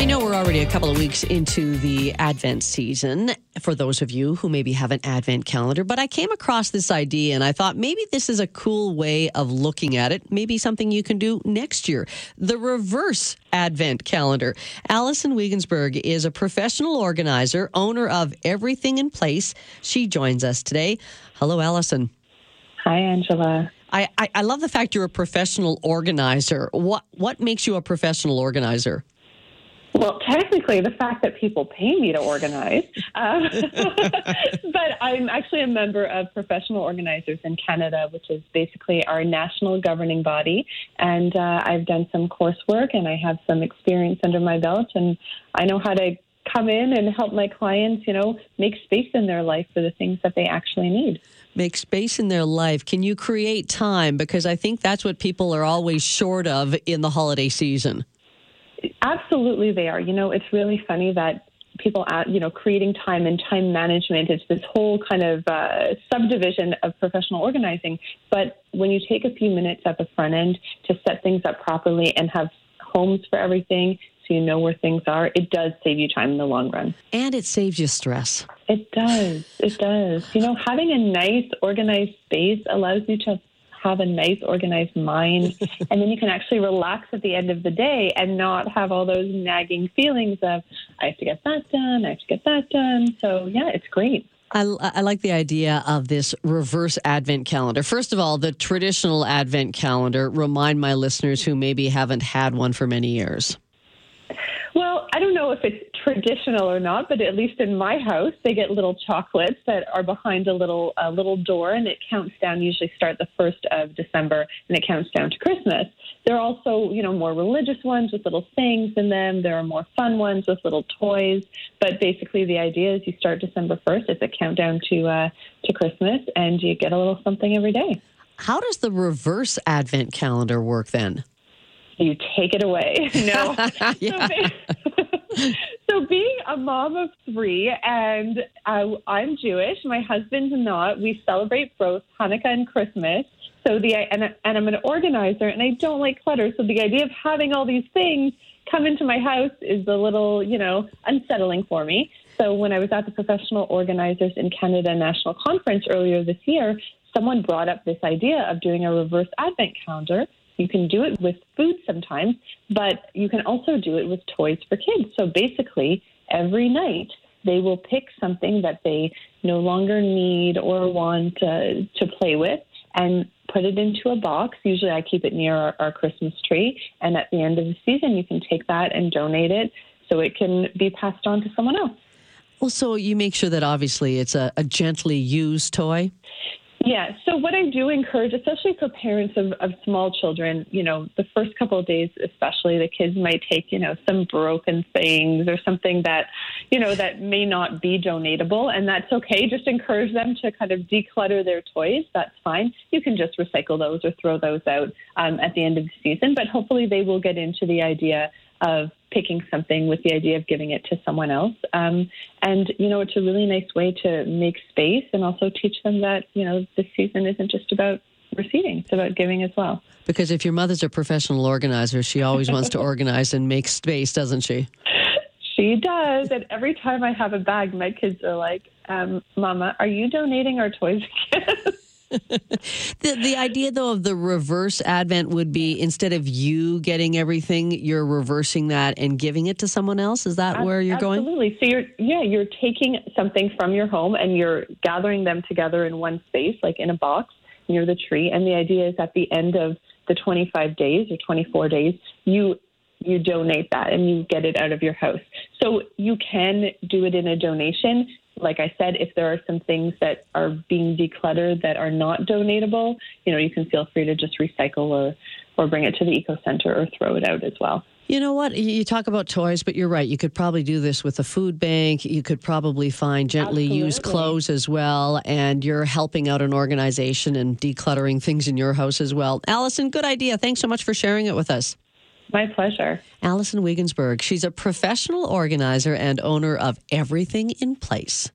I know we're already a couple of weeks into the Advent season for those of you who maybe have an Advent calendar, but I came across this idea and I thought maybe this is a cool way of looking at it. Maybe something you can do next year. The reverse Advent calendar. Allison Weigensberg is a professional organizer, owner of Everything in Place. She joins us today. Hello, Allison. Hi, Angela. I, I, I love the fact you're a professional organizer. What what makes you a professional organizer? Well, technically, the fact that people pay me to organize, um, but I'm actually a member of Professional Organizers in Canada, which is basically our national governing body. And uh, I've done some coursework and I have some experience under my belt, and I know how to come in and help my clients, you know, make space in their life for the things that they actually need. Make space in their life. Can you create time? Because I think that's what people are always short of in the holiday season. Absolutely, they are. You know, it's really funny that people, at, you know, creating time and time management. It's this whole kind of uh, subdivision of professional organizing. But when you take a few minutes at the front end to set things up properly and have homes for everything, so you know where things are, it does save you time in the long run. And it saves you stress. It does. It does. You know, having a nice, organized space allows you to have a nice, organized mind, and then you can actually relax at the end of the day and not have all those nagging feelings of, I have to get that done, I have to get that done. So, yeah, it's great. I, I, like the idea of this reverse advent calendar. First of all, the traditional advent calendar, remind my listeners who maybe haven't had one for many years. Well, I don't know if it's traditional or not, but at least in my house, they get little chocolates that are behind a little a little door, and it counts down. Usually, start the first of December, and it counts down to Christmas. There are also, you know, more religious ones with little sayings in them. There are more fun ones with little toys. But basically, the idea is you start December first. It's a countdown to uh, to Christmas, and you get a little something every day. How does the reverse Advent calendar work then? You take it away. No. so, so, being a mom of three, and uh, I'm Jewish, my husband's not. We celebrate both Hanukkah and Christmas. So the and, and I'm an organizer, and I don't like clutter. So the idea of having all these things come into my house is a little, you know, unsettling for me. So when I was at the Professional Organizers in Canada National Conference earlier this year, someone brought up this idea of doing a reverse advent calendar you can do it with food sometimes, but you can also do it with toys for kids. So basically, every night they will pick something that they no longer need or want uh, to play with and put it into a box. Usually, I keep it near our, our Christmas tree. And at the end of the season, you can take that and donate it so it can be passed on to someone else. Well, so you make sure that obviously it's a, a gently used toy. Yeah. So what I do encourage, especially for parents of, of small children, you know, the first couple of days, especially the kids might take, you know, some broken things or something that, you know, that may not be donatable, and that's okay. Just encourage them to kind of declutter their toys. That's fine. You can just recycle those or throw those out um, at the end of the season, but hopefully they will get into the idea of picking something with the idea of giving it to someone else. Um, and, you know, it's a really nice way to make space and also teach them that, you know, this season isn't just about receiving, it's about giving as well. Because if your mother's a professional organizer, she always wants to organize and make space, doesn't she? She does. And every time I have a bag, my kids are like, um, Mama, are you donating our toys again? The the idea though of the reverse advent would be instead of you getting everything, you're reversing that and giving it to someone else. Is that where you're Absolutely. going? Absolutely. So you're yeah, you're taking something from your home and you're gathering them together in one space, like in a box near the tree. And the idea is at the end of the 25 days or 24 days, you you donate that and you get it out of your house. So you can do it in a donation like I said, if there are some things that are being decluttered that are not donatable, you know, you can feel free to just recycle or, or bring it to the eco center or throw it out as well. You know what? You talk about toys, but you're right. You could probably do this with a food bank. You could probably find gently Absolutely. used clothes as well. And you're helping out an organization and decluttering things in your house as well. Allison, good idea. Thanks so much for sharing it with us. My pleasure. Allison Weigensberg. She's a professional organizer and owner of Everything in Place.